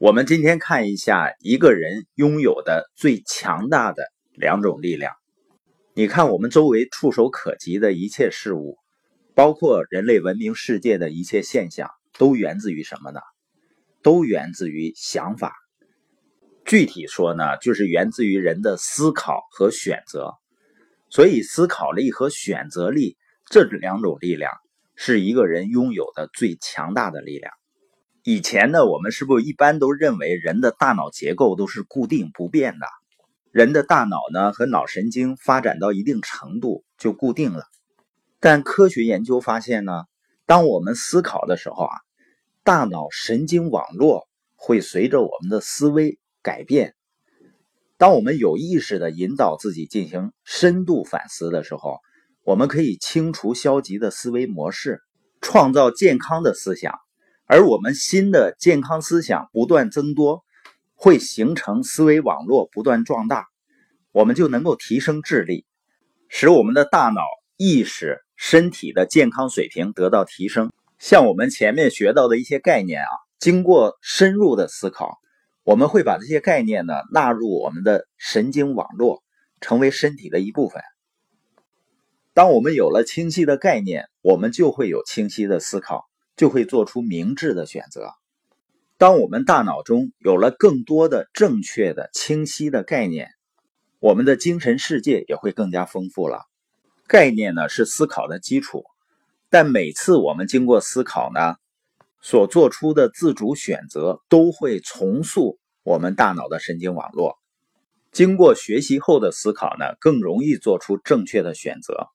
我们今天看一下一个人拥有的最强大的两种力量。你看，我们周围触手可及的一切事物，包括人类文明世界的一切现象，都源自于什么呢？都源自于想法。具体说呢，就是源自于人的思考和选择。所以，思考力和选择力这两种力量，是一个人拥有的最强大的力量。以前呢，我们是不是一般都认为人的大脑结构都是固定不变的？人的大脑呢和脑神经发展到一定程度就固定了。但科学研究发现呢，当我们思考的时候啊，大脑神经网络会随着我们的思维改变。当我们有意识的引导自己进行深度反思的时候，我们可以清除消极的思维模式，创造健康的思想。而我们新的健康思想不断增多，会形成思维网络不断壮大，我们就能够提升智力，使我们的大脑、意识、身体的健康水平得到提升。像我们前面学到的一些概念啊，经过深入的思考，我们会把这些概念呢纳入我们的神经网络，成为身体的一部分。当我们有了清晰的概念，我们就会有清晰的思考。就会做出明智的选择。当我们大脑中有了更多的正确的、清晰的概念，我们的精神世界也会更加丰富了。概念呢是思考的基础，但每次我们经过思考呢，所做出的自主选择都会重塑我们大脑的神经网络。经过学习后的思考呢，更容易做出正确的选择。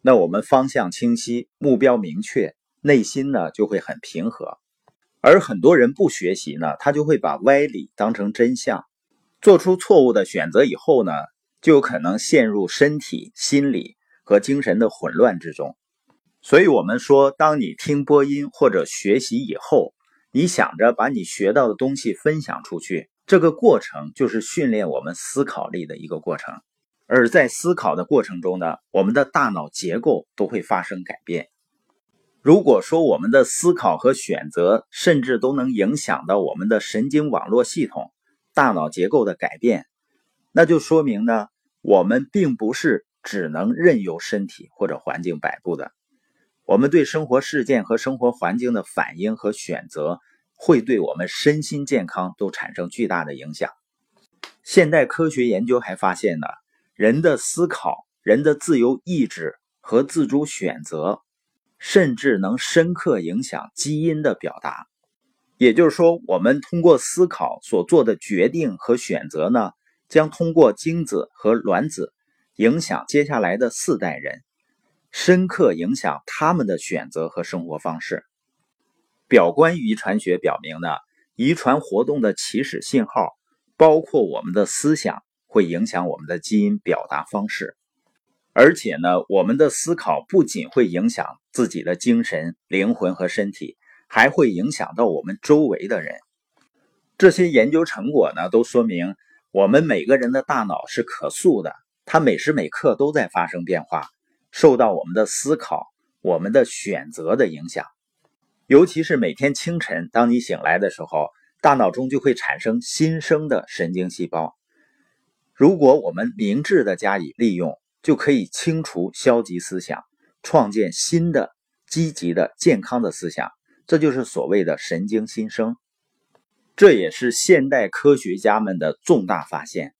那我们方向清晰，目标明确。内心呢就会很平和，而很多人不学习呢，他就会把歪理当成真相，做出错误的选择以后呢，就有可能陷入身体、心理和精神的混乱之中。所以，我们说，当你听播音或者学习以后，你想着把你学到的东西分享出去，这个过程就是训练我们思考力的一个过程。而在思考的过程中呢，我们的大脑结构都会发生改变。如果说我们的思考和选择，甚至都能影响到我们的神经网络系统、大脑结构的改变，那就说明呢，我们并不是只能任由身体或者环境摆布的。我们对生活事件和生活环境的反应和选择，会对我们身心健康都产生巨大的影响。现代科学研究还发现呢，人的思考、人的自由意志和自主选择。甚至能深刻影响基因的表达，也就是说，我们通过思考所做的决定和选择呢，将通过精子和卵子影响接下来的四代人，深刻影响他们的选择和生活方式。表观遗传学表明呢，遗传活动的起始信号包括我们的思想，会影响我们的基因表达方式。而且呢，我们的思考不仅会影响自己的精神、灵魂和身体，还会影响到我们周围的人。这些研究成果呢，都说明我们每个人的大脑是可塑的，它每时每刻都在发生变化，受到我们的思考、我们的选择的影响。尤其是每天清晨，当你醒来的时候，大脑中就会产生新生的神经细胞。如果我们明智的加以利用，就可以清除消极思想，创建新的积极的健康的思想，这就是所谓的神经新生。这也是现代科学家们的重大发现。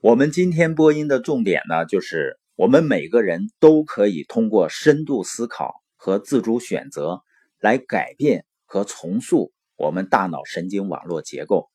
我们今天播音的重点呢，就是我们每个人都可以通过深度思考和自主选择来改变和重塑我们大脑神经网络结构。